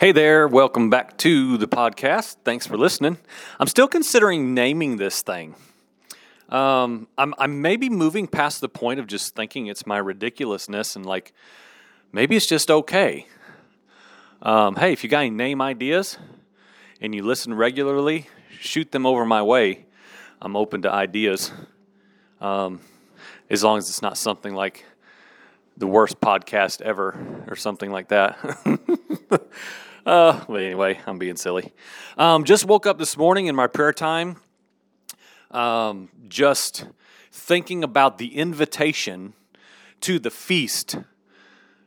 Hey there, welcome back to the podcast. Thanks for listening. I'm still considering naming this thing. Um, I'm, I'm maybe moving past the point of just thinking it's my ridiculousness and like maybe it's just okay. Um, hey, if you got any name ideas and you listen regularly, shoot them over my way. I'm open to ideas. Um, as long as it's not something like the worst podcast ever or something like that. uh, but anyway, I'm being silly. Um, just woke up this morning in my prayer time, um, just thinking about the invitation to the feast.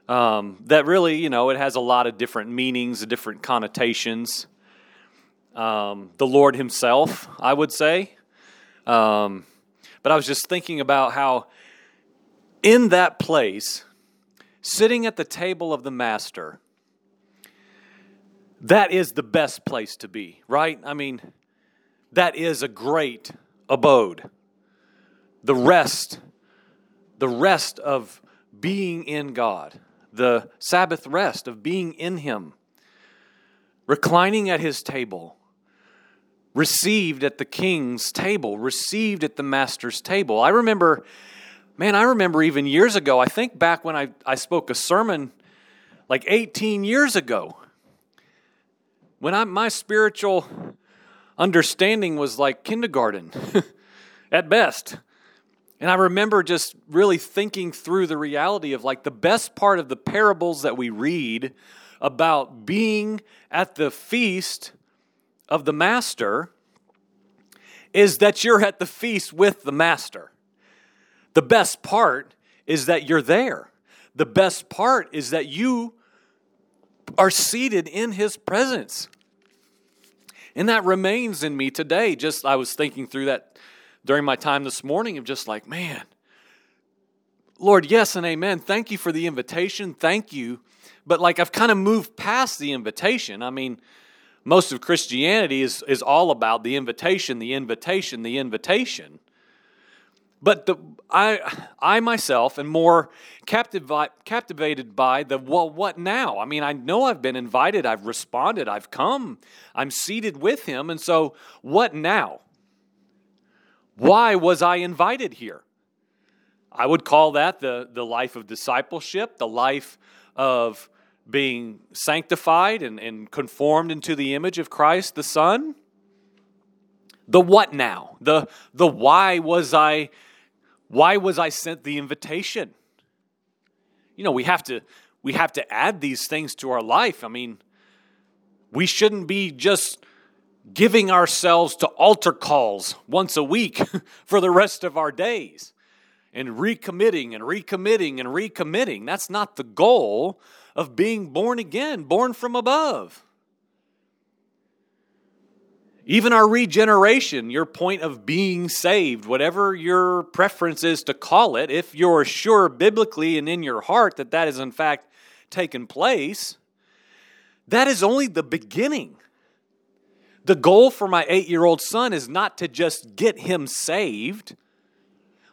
Um, that really, you know, it has a lot of different meanings, different connotations. Um, the Lord Himself, I would say. Um, but I was just thinking about how in that place, sitting at the table of the Master, that is the best place to be, right? I mean, that is a great abode. The rest, the rest of being in God, the Sabbath rest of being in Him, reclining at His table, received at the King's table, received at the Master's table. I remember Man, I remember even years ago, I think back when I, I spoke a sermon like 18 years ago, when I, my spiritual understanding was like kindergarten at best. And I remember just really thinking through the reality of like the best part of the parables that we read about being at the feast of the master is that you're at the feast with the master. The best part is that you're there. The best part is that you are seated in his presence. And that remains in me today. Just I was thinking through that during my time this morning of just like, man, Lord, yes and amen. Thank you for the invitation. Thank you. But like I've kind of moved past the invitation. I mean, most of Christianity is, is all about the invitation, the invitation, the invitation. But the, I, I myself am more captivi- captivated by the well, what now? I mean, I know I've been invited, I've responded, I've come, I'm seated with him. And so, what now? Why was I invited here? I would call that the, the life of discipleship, the life of being sanctified and, and conformed into the image of Christ the Son. The what now? The, the why was I why was I sent the invitation? You know, we have to we have to add these things to our life. I mean, we shouldn't be just giving ourselves to altar calls once a week for the rest of our days and recommitting and recommitting and recommitting. That's not the goal of being born again, born from above. Even our regeneration, your point of being saved, whatever your preference is to call it, if you're sure biblically and in your heart that that is in fact taken place, that is only the beginning. The goal for my eight year old son is not to just get him saved.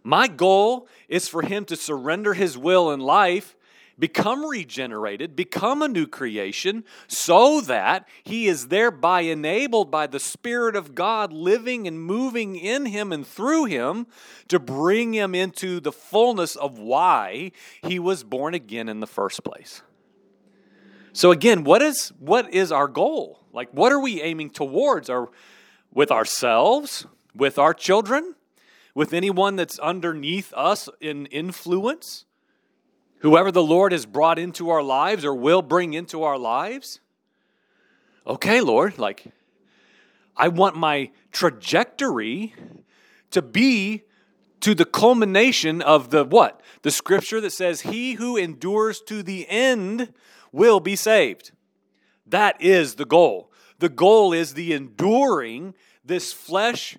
My goal is for him to surrender his will in life become regenerated, become a new creation, so that he is thereby enabled by the Spirit of God living and moving in him and through him to bring him into the fullness of why he was born again in the first place. So again, what is what is our goal? Like what are we aiming towards? Are with ourselves, with our children, with anyone that's underneath us in influence? Whoever the Lord has brought into our lives or will bring into our lives. Okay, Lord, like, I want my trajectory to be to the culmination of the what? The scripture that says, He who endures to the end will be saved. That is the goal. The goal is the enduring this flesh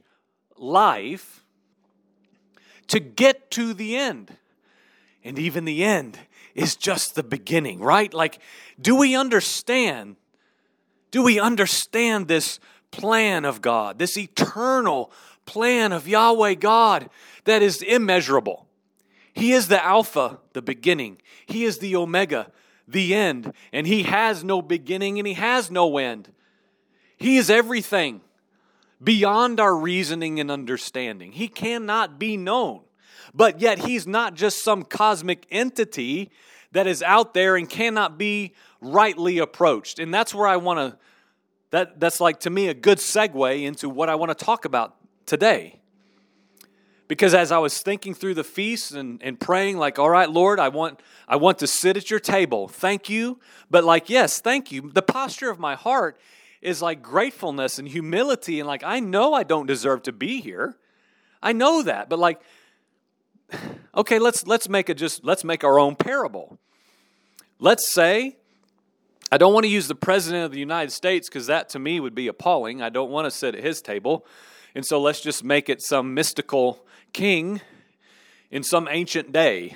life to get to the end. And even the end is just the beginning, right? Like, do we understand? Do we understand this plan of God, this eternal plan of Yahweh God that is immeasurable? He is the Alpha, the beginning. He is the Omega, the end, and He has no beginning and He has no end. He is everything beyond our reasoning and understanding. He cannot be known. But yet, He's not just some cosmic entity that is out there and cannot be rightly approached. And that's where I want to, that, that's like to me a good segue into what I want to talk about today. Because as I was thinking through the feast and, and praying, like, all right, Lord, I want, I want to sit at your table. Thank you. But like, yes, thank you. The posture of my heart is like gratefulness and humility and like I know I don't deserve to be here. I know that. But like okay, let's let's make it just let's make our own parable. Let's say I don't want to use the president of the United States because that to me would be appalling. I don't want to sit at his table. And so let's just make it some mystical king in some ancient day.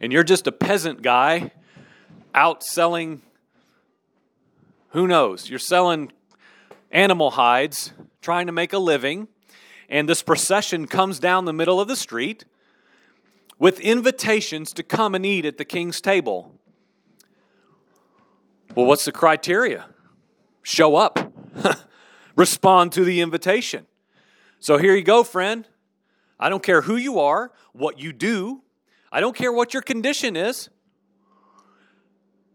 And you're just a peasant guy out selling, who knows? You're selling animal hides, trying to make a living. And this procession comes down the middle of the street with invitations to come and eat at the king's table. Well, what's the criteria? Show up, respond to the invitation. So here you go, friend. I don't care who you are, what you do, I don't care what your condition is.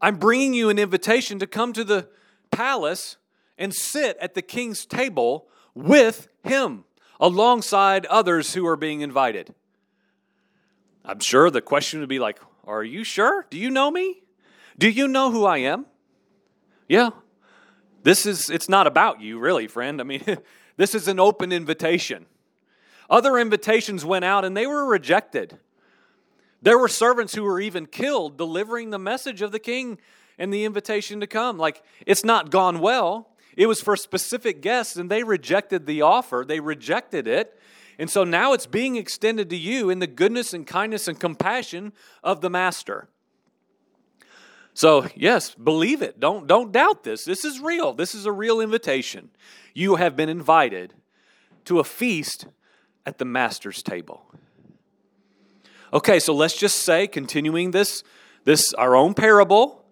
I'm bringing you an invitation to come to the palace and sit at the king's table with him alongside others who are being invited. I'm sure the question would be like, Are you sure? Do you know me? Do you know who I am? Yeah. This is, it's not about you, really, friend. I mean, this is an open invitation. Other invitations went out and they were rejected. There were servants who were even killed delivering the message of the king and the invitation to come. Like, it's not gone well. It was for specific guests and they rejected the offer, they rejected it. And so now it's being extended to you in the goodness and kindness and compassion of the master. So, yes, believe it. Don't, don't doubt this. This is real. This is a real invitation. You have been invited to a feast at the master's table. Okay, so let's just say, continuing this, this our own parable,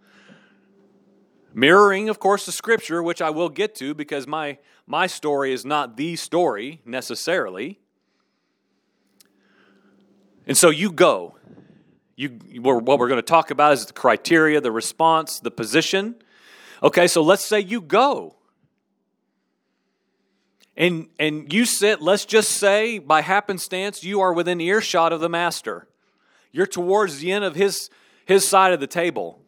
mirroring, of course, the scripture, which I will get to because my, my story is not the story necessarily. And so you go. You, what we're going to talk about is the criteria, the response, the position. Okay, so let's say you go. And, and you sit, let's just say by happenstance, you are within earshot of the master. You're towards the end of his, his side of the table.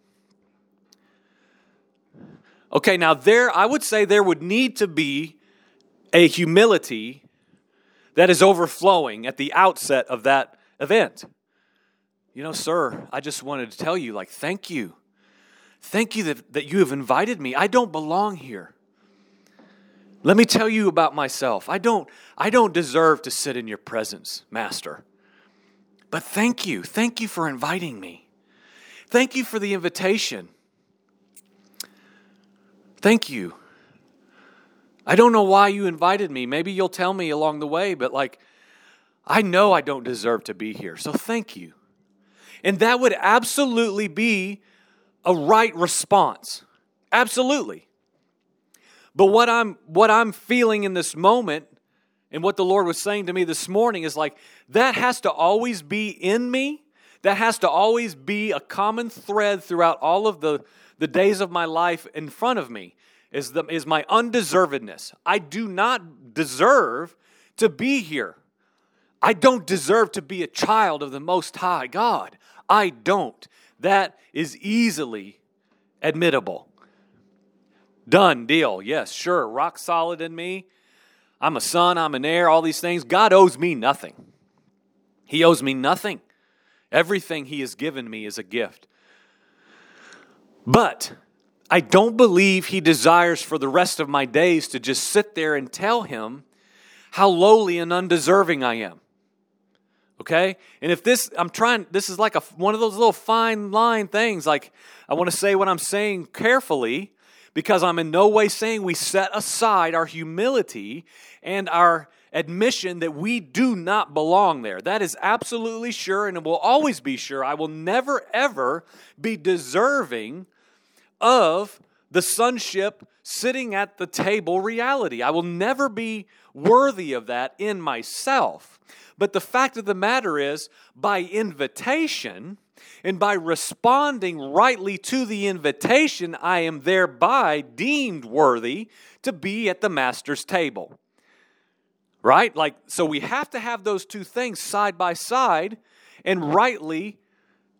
Okay, now there, I would say there would need to be a humility that is overflowing at the outset of that event. You know, sir, I just wanted to tell you, like, thank you. Thank you that, that you have invited me. I don't belong here. Let me tell you about myself. I don't, I don't deserve to sit in your presence, Master. But thank you. Thank you for inviting me. Thank you for the invitation. Thank you. I don't know why you invited me. Maybe you'll tell me along the way, but like, I know I don't deserve to be here, so thank you. And that would absolutely be a right response. Absolutely. But what I'm what I'm feeling in this moment and what the Lord was saying to me this morning is like that has to always be in me. That has to always be a common thread throughout all of the, the days of my life in front of me is, the, is my undeservedness. I do not deserve to be here. I don't deserve to be a child of the Most High God. I don't. That is easily admittable. Done deal. Yes, sure. Rock solid in me. I'm a son, I'm an heir, all these things. God owes me nothing. He owes me nothing. Everything He has given me is a gift. But I don't believe He desires for the rest of my days to just sit there and tell Him how lowly and undeserving I am okay and if this i'm trying this is like a one of those little fine line things like i want to say what i'm saying carefully because i'm in no way saying we set aside our humility and our admission that we do not belong there. That is absolutely sure and it will always be sure. I will never, ever be deserving of the sonship sitting at the table reality. I will never be worthy of that in myself. But the fact of the matter is, by invitation, and by responding rightly to the invitation, I am thereby deemed worthy to be at the master's table. Right? Like, so we have to have those two things side by side and rightly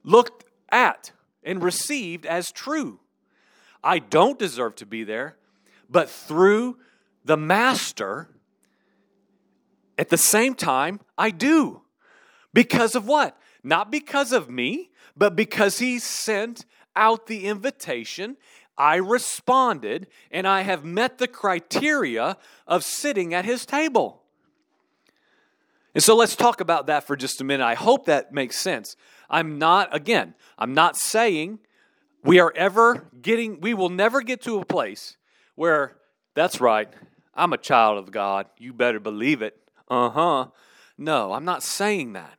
looked at and received as true. I don't deserve to be there, but through the master, at the same time, I do. Because of what? Not because of me, but because he sent out the invitation I responded and I have met the criteria of sitting at his table. And so let's talk about that for just a minute. I hope that makes sense. I'm not, again, I'm not saying we are ever getting, we will never get to a place where, that's right, I'm a child of God. You better believe it. Uh huh. No, I'm not saying that.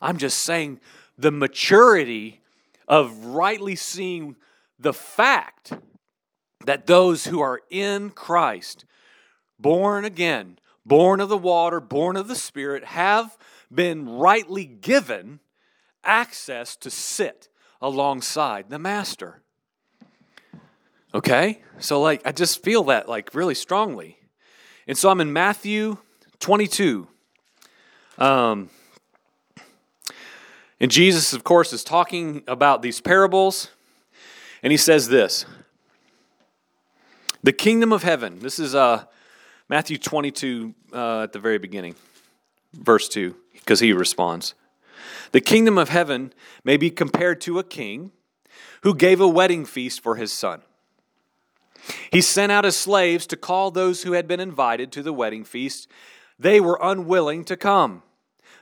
I'm just saying the maturity of rightly seeing the fact that those who are in Christ, born again, born of the water, born of the Spirit, have been rightly given access to sit alongside the Master. Okay? So, like, I just feel that, like, really strongly. And so I'm in Matthew 22. Um, and Jesus, of course, is talking about these parables. And he says this The kingdom of heaven, this is uh, Matthew 22 uh, at the very beginning, verse 2, because he responds. The kingdom of heaven may be compared to a king who gave a wedding feast for his son. He sent out his slaves to call those who had been invited to the wedding feast. They were unwilling to come.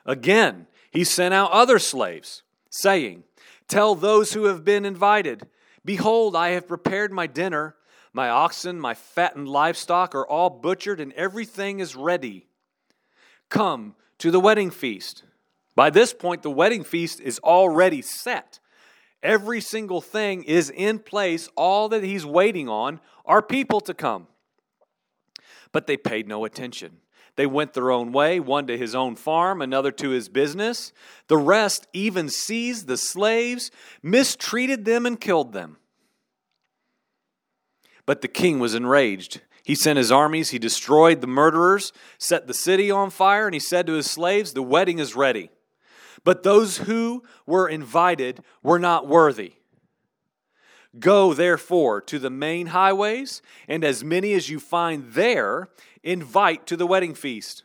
Again, he sent out other slaves, saying, Tell those who have been invited, Behold, I have prepared my dinner. My oxen, my fattened livestock are all butchered, and everything is ready. Come to the wedding feast. By this point, the wedding feast is already set. Every single thing is in place. All that he's waiting on are people to come. But they paid no attention. They went their own way, one to his own farm, another to his business. The rest even seized the slaves, mistreated them, and killed them. But the king was enraged. He sent his armies, he destroyed the murderers, set the city on fire, and he said to his slaves, The wedding is ready. But those who were invited were not worthy. Go, therefore, to the main highways, and as many as you find there, invite to the wedding feast.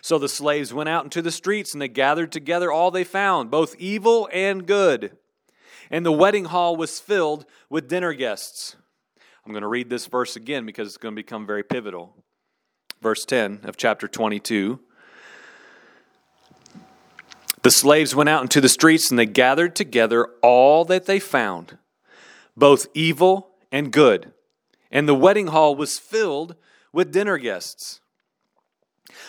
So the slaves went out into the streets, and they gathered together all they found, both evil and good. And the wedding hall was filled with dinner guests. I'm going to read this verse again because it's going to become very pivotal. Verse 10 of chapter 22. The slaves went out into the streets and they gathered together all that they found both evil and good. And the wedding hall was filled with dinner guests.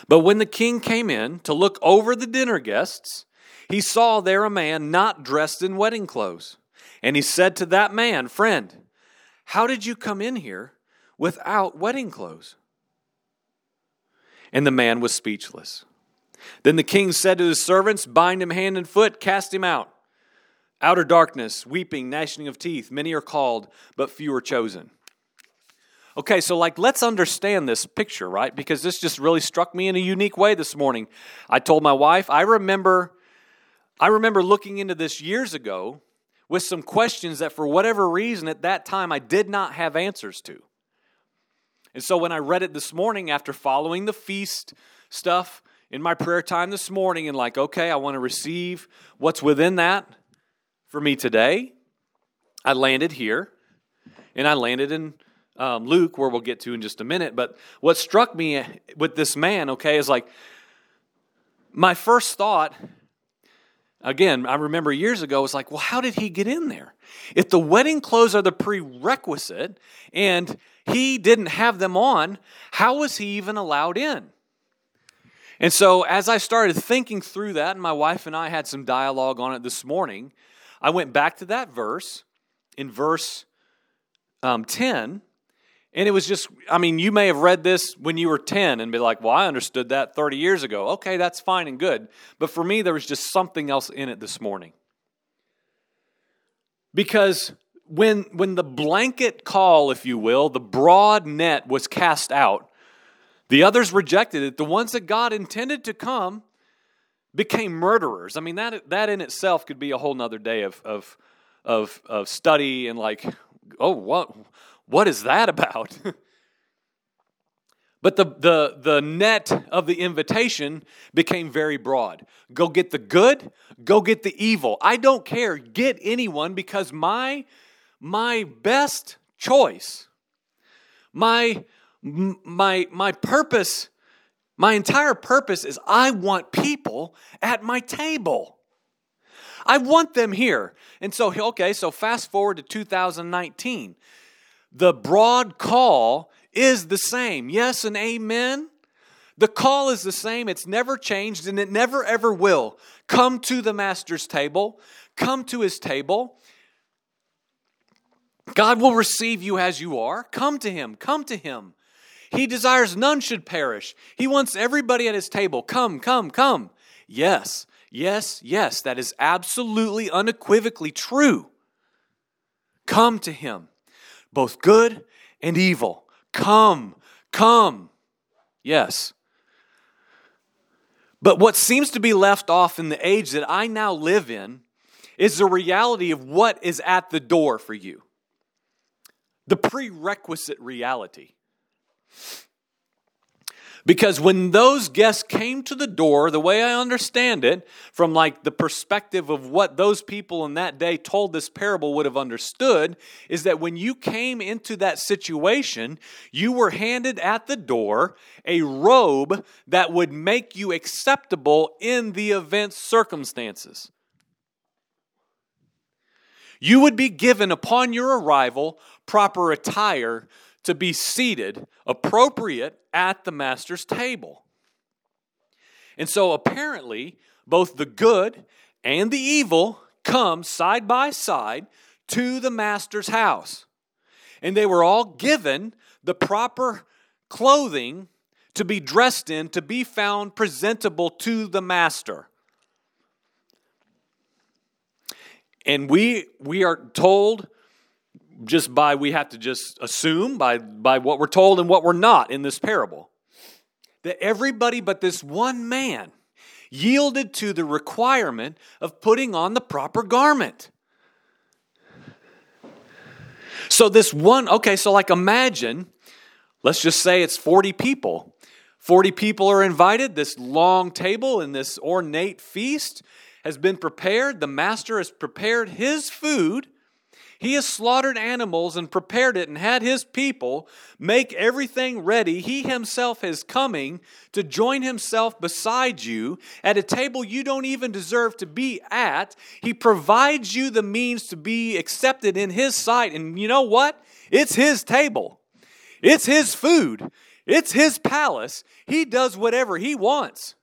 But when the king came in to look over the dinner guests, he saw there a man not dressed in wedding clothes. And he said to that man, Friend, how did you come in here without wedding clothes? And the man was speechless. Then the king said to his servants, Bind him hand and foot, cast him out. Outer darkness, weeping, gnashing of teeth. Many are called, but few are chosen. Okay, so like let's understand this picture, right? Because this just really struck me in a unique way this morning. I told my wife, I remember I remember looking into this years ago with some questions that for whatever reason at that time I did not have answers to. And so when I read it this morning after following the feast stuff in my prayer time this morning and like, okay, I want to receive what's within that for me today. I landed here, and I landed in um, Luke, where we'll get to in just a minute. But what struck me with this man, okay, is like my first thought. Again, I remember years ago was like, well, how did he get in there? If the wedding clothes are the prerequisite and he didn't have them on, how was he even allowed in? And so, as I started thinking through that, and my wife and I had some dialogue on it this morning, I went back to that verse in verse um, 10. And it was just, I mean, you may have read this when you were 10 and be like, well, I understood that 30 years ago. Okay, that's fine and good. But for me, there was just something else in it this morning. Because when, when the blanket call, if you will, the broad net was cast out, the others rejected it. The ones that God intended to come became murderers. I mean, that, that in itself could be a whole nother day of, of, of, of study and like, oh, what, what is that about? but the, the, the net of the invitation became very broad. Go get the good, go get the evil. I don't care. Get anyone because my, my best choice, my my, my purpose, my entire purpose is I want people at my table. I want them here. And so, okay, so fast forward to 2019. The broad call is the same. Yes and amen. The call is the same. It's never changed and it never ever will. Come to the master's table. Come to his table. God will receive you as you are. Come to him. Come to him. He desires none should perish. He wants everybody at his table. Come, come, come. Yes, yes, yes, that is absolutely unequivocally true. Come to him, both good and evil. Come, come. Yes. But what seems to be left off in the age that I now live in is the reality of what is at the door for you. The prerequisite reality. Because when those guests came to the door, the way I understand it, from like the perspective of what those people in that day told this parable would have understood, is that when you came into that situation, you were handed at the door a robe that would make you acceptable in the event's circumstances. You would be given upon your arrival proper attire to be seated appropriate at the master's table. And so apparently, both the good and the evil come side by side to the master's house. And they were all given the proper clothing to be dressed in to be found presentable to the master. And we we are told just by we have to just assume by by what we're told and what we're not in this parable. That everybody but this one man yielded to the requirement of putting on the proper garment. So this one okay so like imagine let's just say it's 40 people. 40 people are invited. This long table and this ornate feast has been prepared. The master has prepared his food he has slaughtered animals and prepared it and had his people make everything ready. He himself is coming to join himself beside you at a table you don't even deserve to be at. He provides you the means to be accepted in his sight. And you know what? It's his table, it's his food, it's his palace. He does whatever he wants.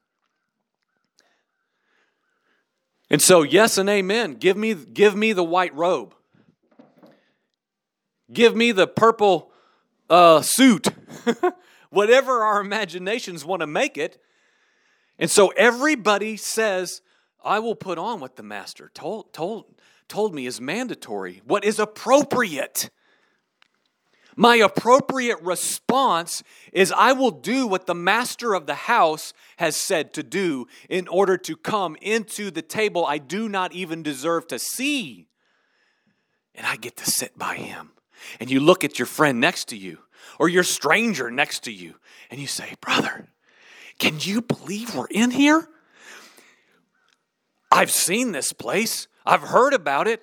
And so, yes and amen. Give me, give me the white robe. Give me the purple uh, suit. Whatever our imaginations want to make it. And so everybody says, I will put on what the master told, told, told me is mandatory, what is appropriate. My appropriate response is I will do what the master of the house has said to do in order to come into the table I do not even deserve to see. And I get to sit by him and you look at your friend next to you or your stranger next to you and you say, Brother, can you believe we're in here? I've seen this place, I've heard about it,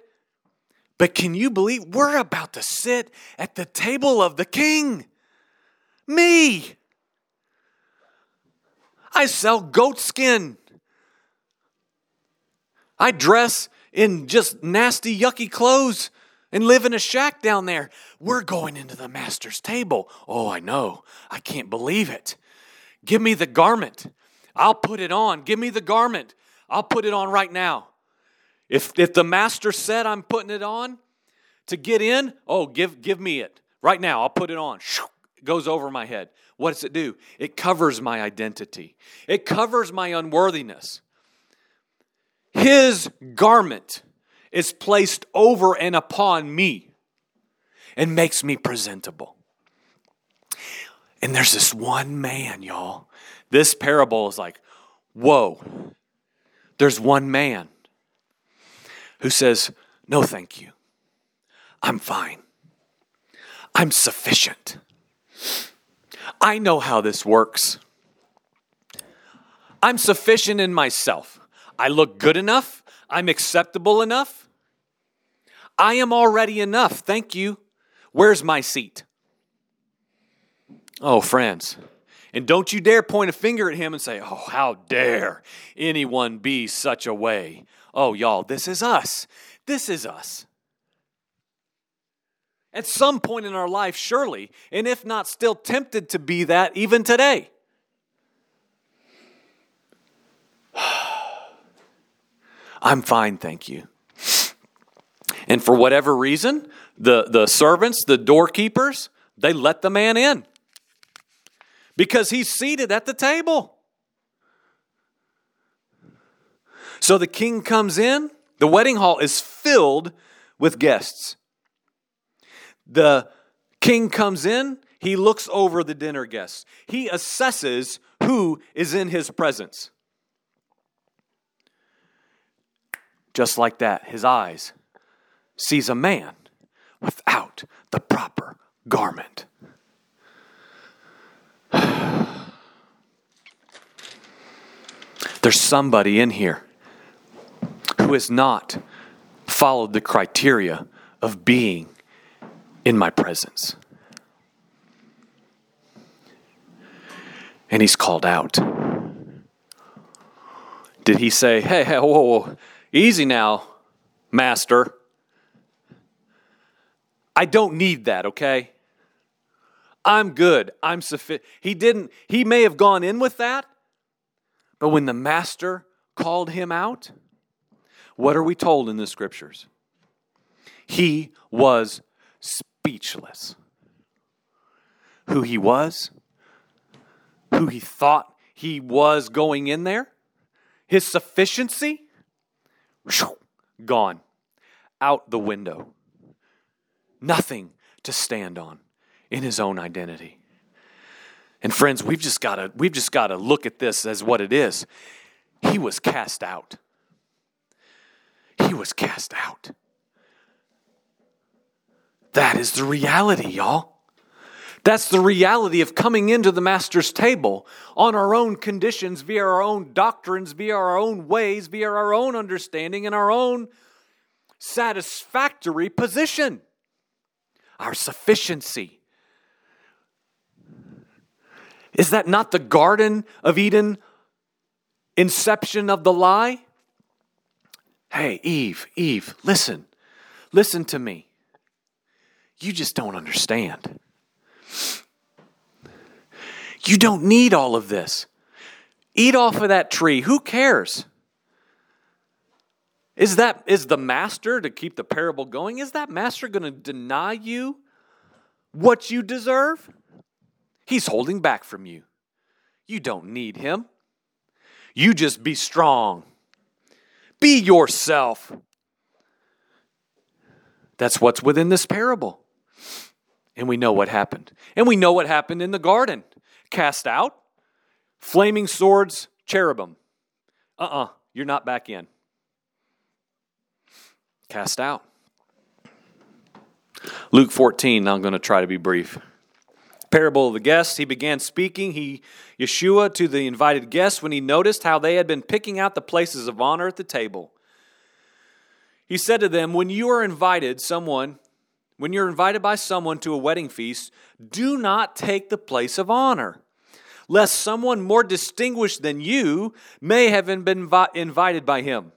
but can you believe we're about to sit at the table of the king? Me. I sell goat skin. I dress in just nasty, yucky clothes and live in a shack down there. We're going into the master's table. Oh, I know. I can't believe it. Give me the garment. I'll put it on. Give me the garment. I'll put it on right now. If, if the master said I'm putting it on to get in, oh, give, give me it. Right now, I'll put it on. It goes over my head. What does it do? It covers my identity, it covers my unworthiness. His garment is placed over and upon me and makes me presentable. And there's this one man, y'all. This parable is like, whoa. There's one man who says, No, thank you. I'm fine. I'm sufficient. I know how this works. I'm sufficient in myself. I look good enough. I'm acceptable enough. I am already enough. Thank you. Where's my seat? Oh, friends. And don't you dare point a finger at him and say, Oh, how dare anyone be such a way. Oh, y'all, this is us. This is us. At some point in our life, surely, and if not still tempted to be that even today. I'm fine, thank you. And for whatever reason, the, the servants, the doorkeepers, they let the man in because he's seated at the table. So the king comes in, the wedding hall is filled with guests. The king comes in, he looks over the dinner guests, he assesses who is in his presence. Just like that, his eyes sees a man without the proper garment. There's somebody in here who has not followed the criteria of being in my presence. And he's called out. Did he say, hey, hey, whoa, whoa, easy now, master? I don't need that, okay? I'm good. I'm sufficient. He didn't, he may have gone in with that, but when the master called him out, what are we told in the scriptures? He was speechless. Who he was, who he thought he was going in there, his sufficiency, gone out the window. Nothing to stand on in his own identity. And friends, we've just got to we've just got to look at this as what it is. He was cast out. He was cast out. That is the reality, y'all. That's the reality of coming into the Master's table on our own conditions, via our own doctrines, via our own ways, via our own understanding, and our own satisfactory position, our sufficiency. Is that not the Garden of Eden inception of the lie? Hey, Eve, Eve, listen. Listen to me. You just don't understand. You don't need all of this. Eat off of that tree. Who cares? Is that is the master to keep the parable going? Is that master going to deny you what you deserve? He's holding back from you. You don't need him. You just be strong. Be yourself. That's what's within this parable. And we know what happened. And we know what happened in the garden cast out, flaming swords, cherubim. Uh uh-uh, uh, you are not back in. Cast out. Luke 14, I'm going to try to be brief. Parable of the guests, he began speaking, he Yeshua to the invited guests when he noticed how they had been picking out the places of honor at the table. He said to them, When you are invited, someone when you're invited by someone to a wedding feast, do not take the place of honor, lest someone more distinguished than you may have been invited by him.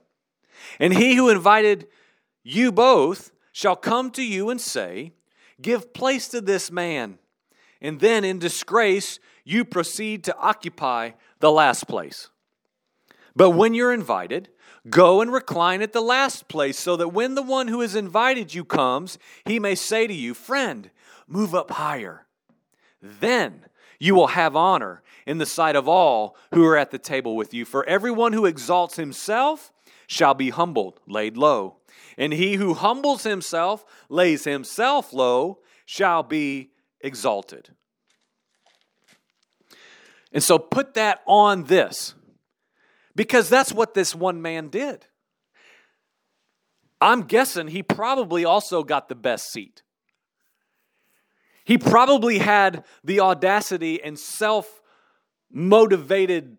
And he who invited you both shall come to you and say, Give place to this man. and then in disgrace, you proceed to occupy the last place. But when you're invited, go and recline at the last place, so that when the one who has invited you comes, he may say to you, Friend, move up higher. Then you will have honor in the sight of all who are at the table with you. For everyone who exalts himself shall be humbled, laid low. And he who humbles himself, lays himself low, shall be exalted. And so put that on this, because that's what this one man did. I'm guessing he probably also got the best seat. He probably had the audacity and self motivated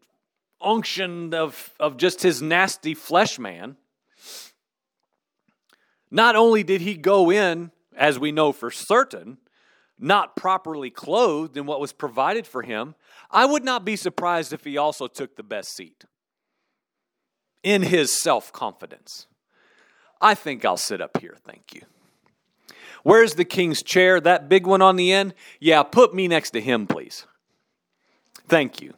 unction of, of just his nasty flesh man. Not only did he go in, as we know for certain, not properly clothed in what was provided for him, I would not be surprised if he also took the best seat in his self confidence. I think I'll sit up here, thank you. Where's the king's chair? That big one on the end? Yeah, put me next to him, please. Thank you.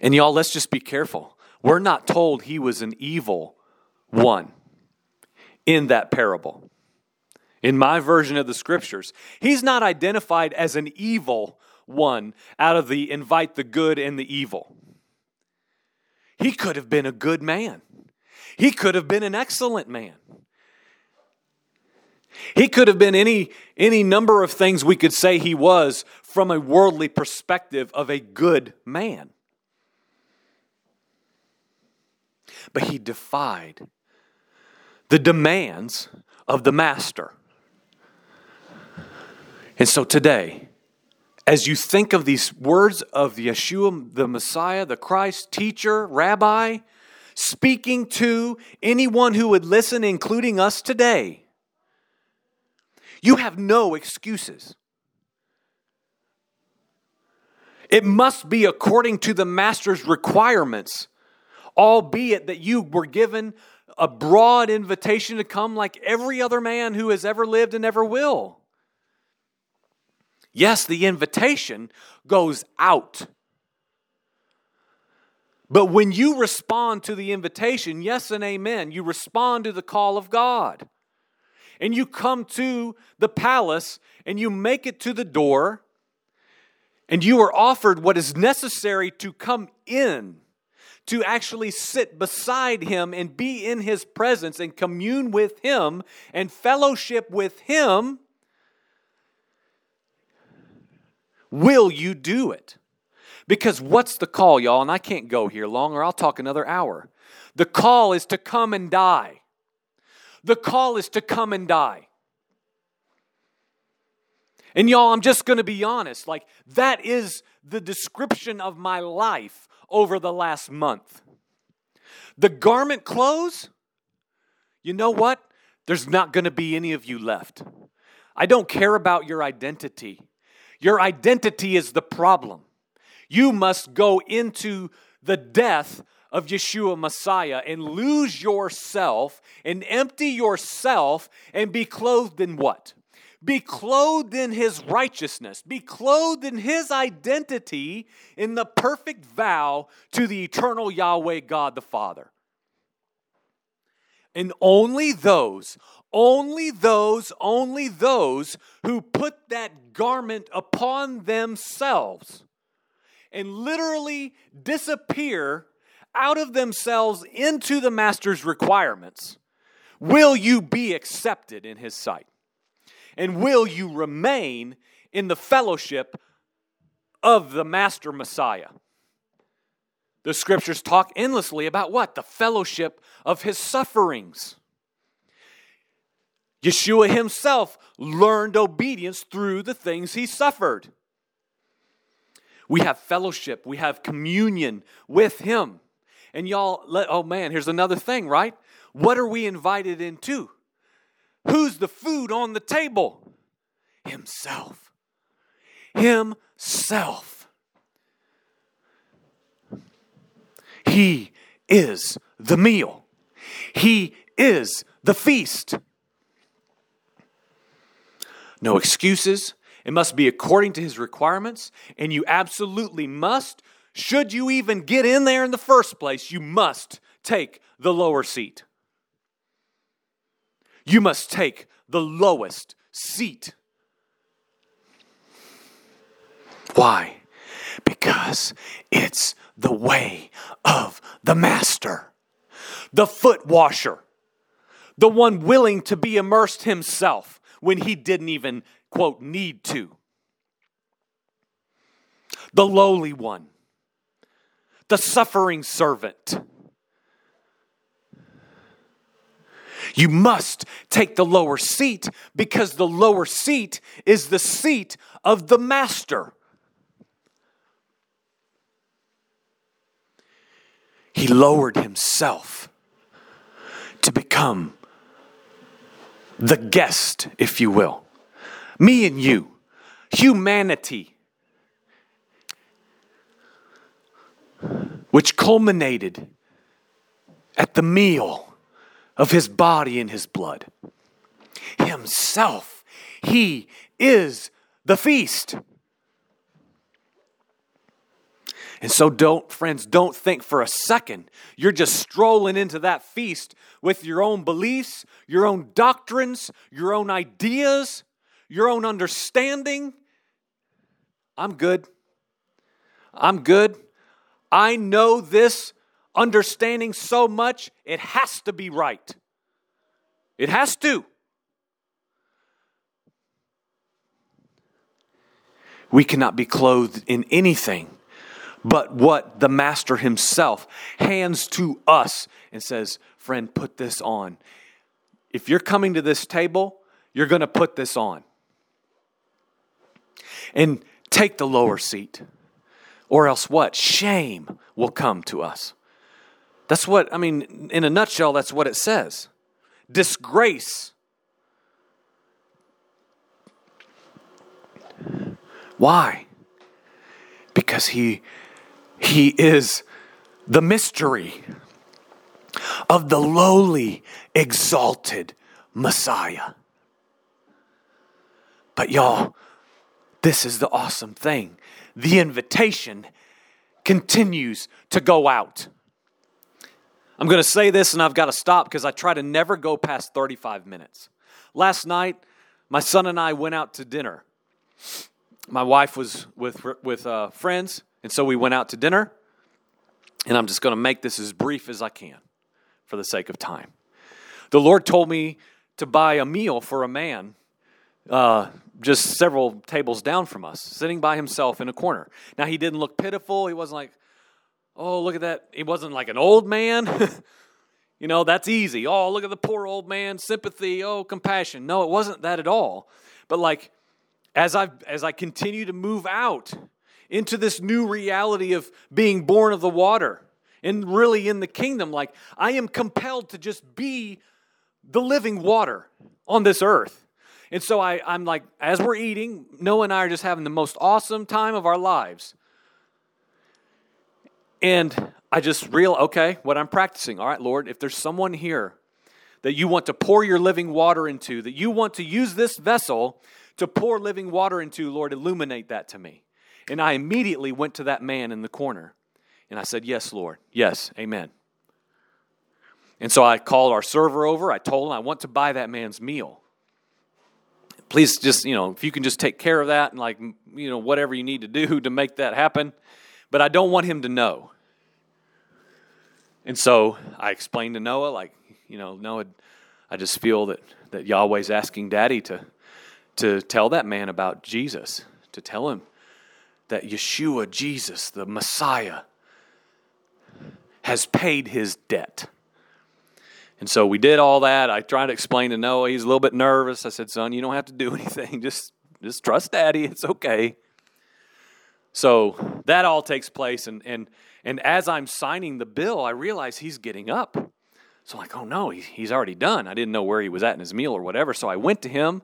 And y'all, let's just be careful. We're not told he was an evil one in that parable. In my version of the scriptures, he's not identified as an evil one out of the invite the good and the evil. He could have been a good man. He could have been an excellent man. He could have been any, any number of things we could say he was from a worldly perspective of a good man. But he defied the demands of the master. And so today, as you think of these words of Yeshua, the Messiah, the Christ, teacher, rabbi, speaking to anyone who would listen, including us today, you have no excuses. It must be according to the master's requirements, albeit that you were given a broad invitation to come like every other man who has ever lived and ever will. Yes, the invitation goes out. But when you respond to the invitation, yes and amen, you respond to the call of God and you come to the palace and you make it to the door and you are offered what is necessary to come in, to actually sit beside him and be in his presence and commune with him and fellowship with him, will you do it? Because what's the call, y'all? And I can't go here long or I'll talk another hour. The call is to come and die. The call is to come and die. And y'all, I'm just going to be honest. Like, that is the description of my life over the last month. The garment clothes, you know what? There's not going to be any of you left. I don't care about your identity. Your identity is the problem. You must go into the death of Yeshua Messiah and lose yourself and empty yourself and be clothed in what? Be clothed in his righteousness. Be clothed in his identity in the perfect vow to the eternal Yahweh God the Father. And only those, only those, only those who put that garment upon themselves and literally disappear out of themselves into the master's requirements, will you be accepted in his sight? And will you remain in the fellowship of the master Messiah? The scriptures talk endlessly about what? The fellowship of his sufferings. Yeshua himself learned obedience through the things he suffered. We have fellowship, we have communion with him. And y'all, let, oh man, here's another thing, right? What are we invited into? Who's the food on the table? Himself. Himself. He is the meal. He is the feast. No excuses. It must be according to his requirements. And you absolutely must, should you even get in there in the first place, you must take the lower seat. You must take the lowest seat. Why? Because it's the way of the master, the foot washer, the one willing to be immersed himself when he didn't even, quote, need to, the lowly one, the suffering servant. You must take the lower seat because the lower seat is the seat of the master. He lowered himself to become the guest, if you will. Me and you, humanity, which culminated at the meal of his body and his blood. Himself, he is the feast. And so, don't, friends, don't think for a second you're just strolling into that feast with your own beliefs, your own doctrines, your own ideas, your own understanding. I'm good. I'm good. I know this understanding so much, it has to be right. It has to. We cannot be clothed in anything but what the master himself hands to us and says, Friend, put this on. If you're coming to this table, you're going to put this on. And take the lower seat. Or else what? Shame will come to us. That's what, I mean, in a nutshell, that's what it says. Disgrace. Why? Because he he is the mystery of the lowly, exalted Messiah. But y'all, this is the awesome thing. The invitation continues to go out. I'm going to say this and I've got to stop because I try to never go past 35 minutes. Last night, my son and I went out to dinner. My wife was with, with uh, friends, and so we went out to dinner, and I'm just going to make this as brief as I can for the sake of time. The Lord told me to buy a meal for a man uh, just several tables down from us, sitting by himself in a corner. Now, he didn't look pitiful. He wasn't like, oh, look at that. He wasn't like an old man. you know, that's easy. Oh, look at the poor old man, sympathy, oh, compassion. No, it wasn't that at all. But like, as I as I continue to move out into this new reality of being born of the water and really in the kingdom. Like, I am compelled to just be the living water on this earth. And so I, I'm like, as we're eating, Noah and I are just having the most awesome time of our lives. And I just real okay, what I'm practicing. All right, Lord, if there's someone here that you want to pour your living water into, that you want to use this vessel to pour living water into, Lord, illuminate that to me. And I immediately went to that man in the corner and I said, Yes, Lord. Yes, amen. And so I called our server over. I told him I want to buy that man's meal. Please just, you know, if you can just take care of that and like, you know, whatever you need to do to make that happen. But I don't want him to know. And so I explained to Noah, like, you know, Noah, I just feel that, that Yahweh's asking daddy to, to tell that man about Jesus, to tell him that Yeshua, Jesus, the Messiah, has paid his debt. And so we did all that. I tried to explain to Noah. He's a little bit nervous. I said, son, you don't have to do anything. Just, just trust daddy. It's okay. So that all takes place. And, and, and as I'm signing the bill, I realize he's getting up. So I'm like, oh no, he, he's already done. I didn't know where he was at in his meal or whatever. So I went to him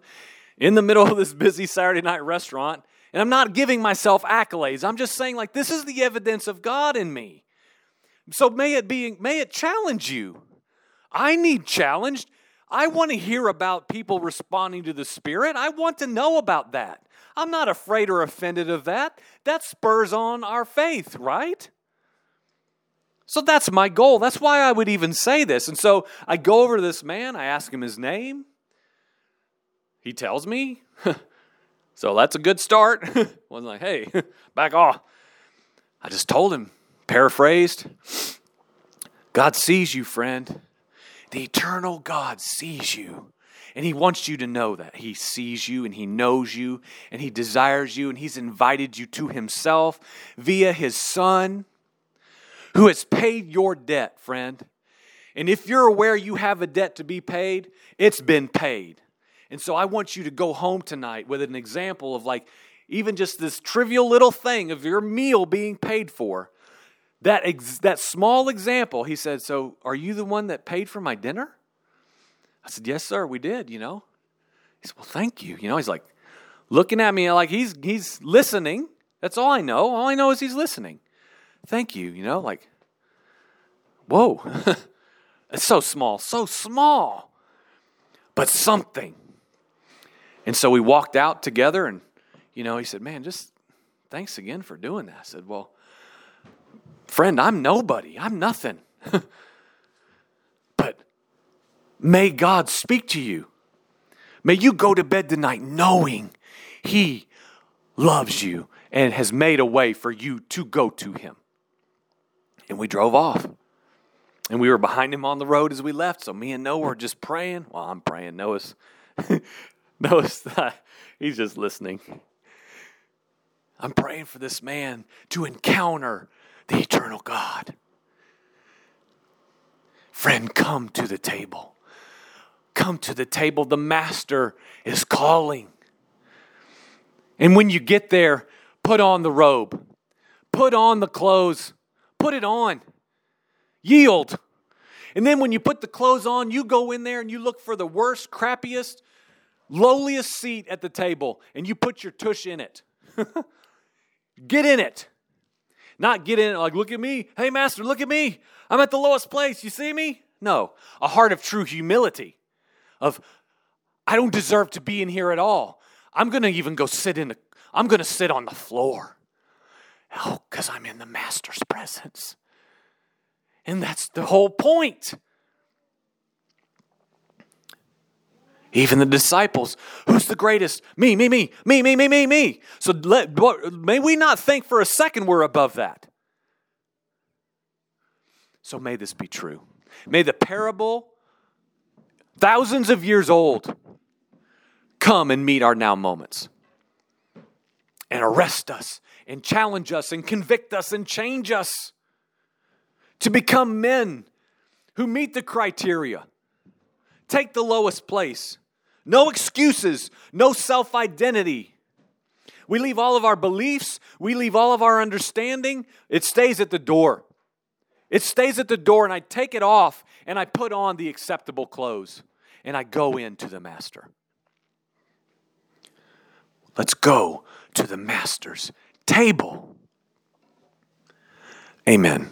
in the middle of this busy Saturday night restaurant and I'm not giving myself accolades. I'm just saying, like, this is the evidence of God in me. So may it be, may it challenge you. I need challenged. I want to hear about people responding to the Spirit. I want to know about that. I'm not afraid or offended of that. That spurs on our faith, right? So that's my goal. That's why I would even say this. And so I go over to this man, I ask him his name. He tells me. so that's a good start. Wasn't like, hey, back off. I just told him, paraphrased God sees you, friend. The eternal God sees you. And he wants you to know that. He sees you and he knows you and he desires you and he's invited you to himself via his son who has paid your debt, friend. And if you're aware you have a debt to be paid, it's been paid. And so I want you to go home tonight with an example of like even just this trivial little thing of your meal being paid for. That, ex- that small example, he said, So are you the one that paid for my dinner? I said, Yes, sir, we did, you know. He said, Well, thank you. You know, he's like looking at me like he's he's listening. That's all I know. All I know is he's listening. Thank you, you know, like, whoa. it's so small, so small. But something. And so we walked out together and, you know, he said, Man, just thanks again for doing that. I said, Well, friend, I'm nobody. I'm nothing. But may God speak to you. May you go to bed tonight knowing He loves you and has made a way for you to go to Him. And we drove off. And we were behind him on the road as we left. So me and Noah were just praying. Well, I'm praying. Noah's Noah's he's just listening. I'm praying for this man to encounter the eternal God. Friend, come to the table. Come to the table. The Master is calling. And when you get there, put on the robe, put on the clothes, put it on. Yield. And then when you put the clothes on, you go in there and you look for the worst, crappiest, lowliest seat at the table and you put your tush in it. get in it. Not get in it like, look at me. Hey, Master, look at me. I'm at the lowest place. You see me? No, a heart of true humility of I don't deserve to be in here at all. I'm going to even go sit in the I'm going to sit on the floor. Oh, cuz I'm in the master's presence. And that's the whole point. Even the disciples, who's the greatest? Me, me, me, me, me, me, me, me. So let, may we not think for a second we're above that. So may this be true. May the parable thousands of years old, come and meet our now moments and arrest us and challenge us and convict us and change us to become men who meet the criteria. Take the lowest place. No excuses, no self identity. We leave all of our beliefs, we leave all of our understanding, it stays at the door. It stays at the door, and I take it off and I put on the acceptable clothes and I go into the master. Let's go to the master's table. Amen.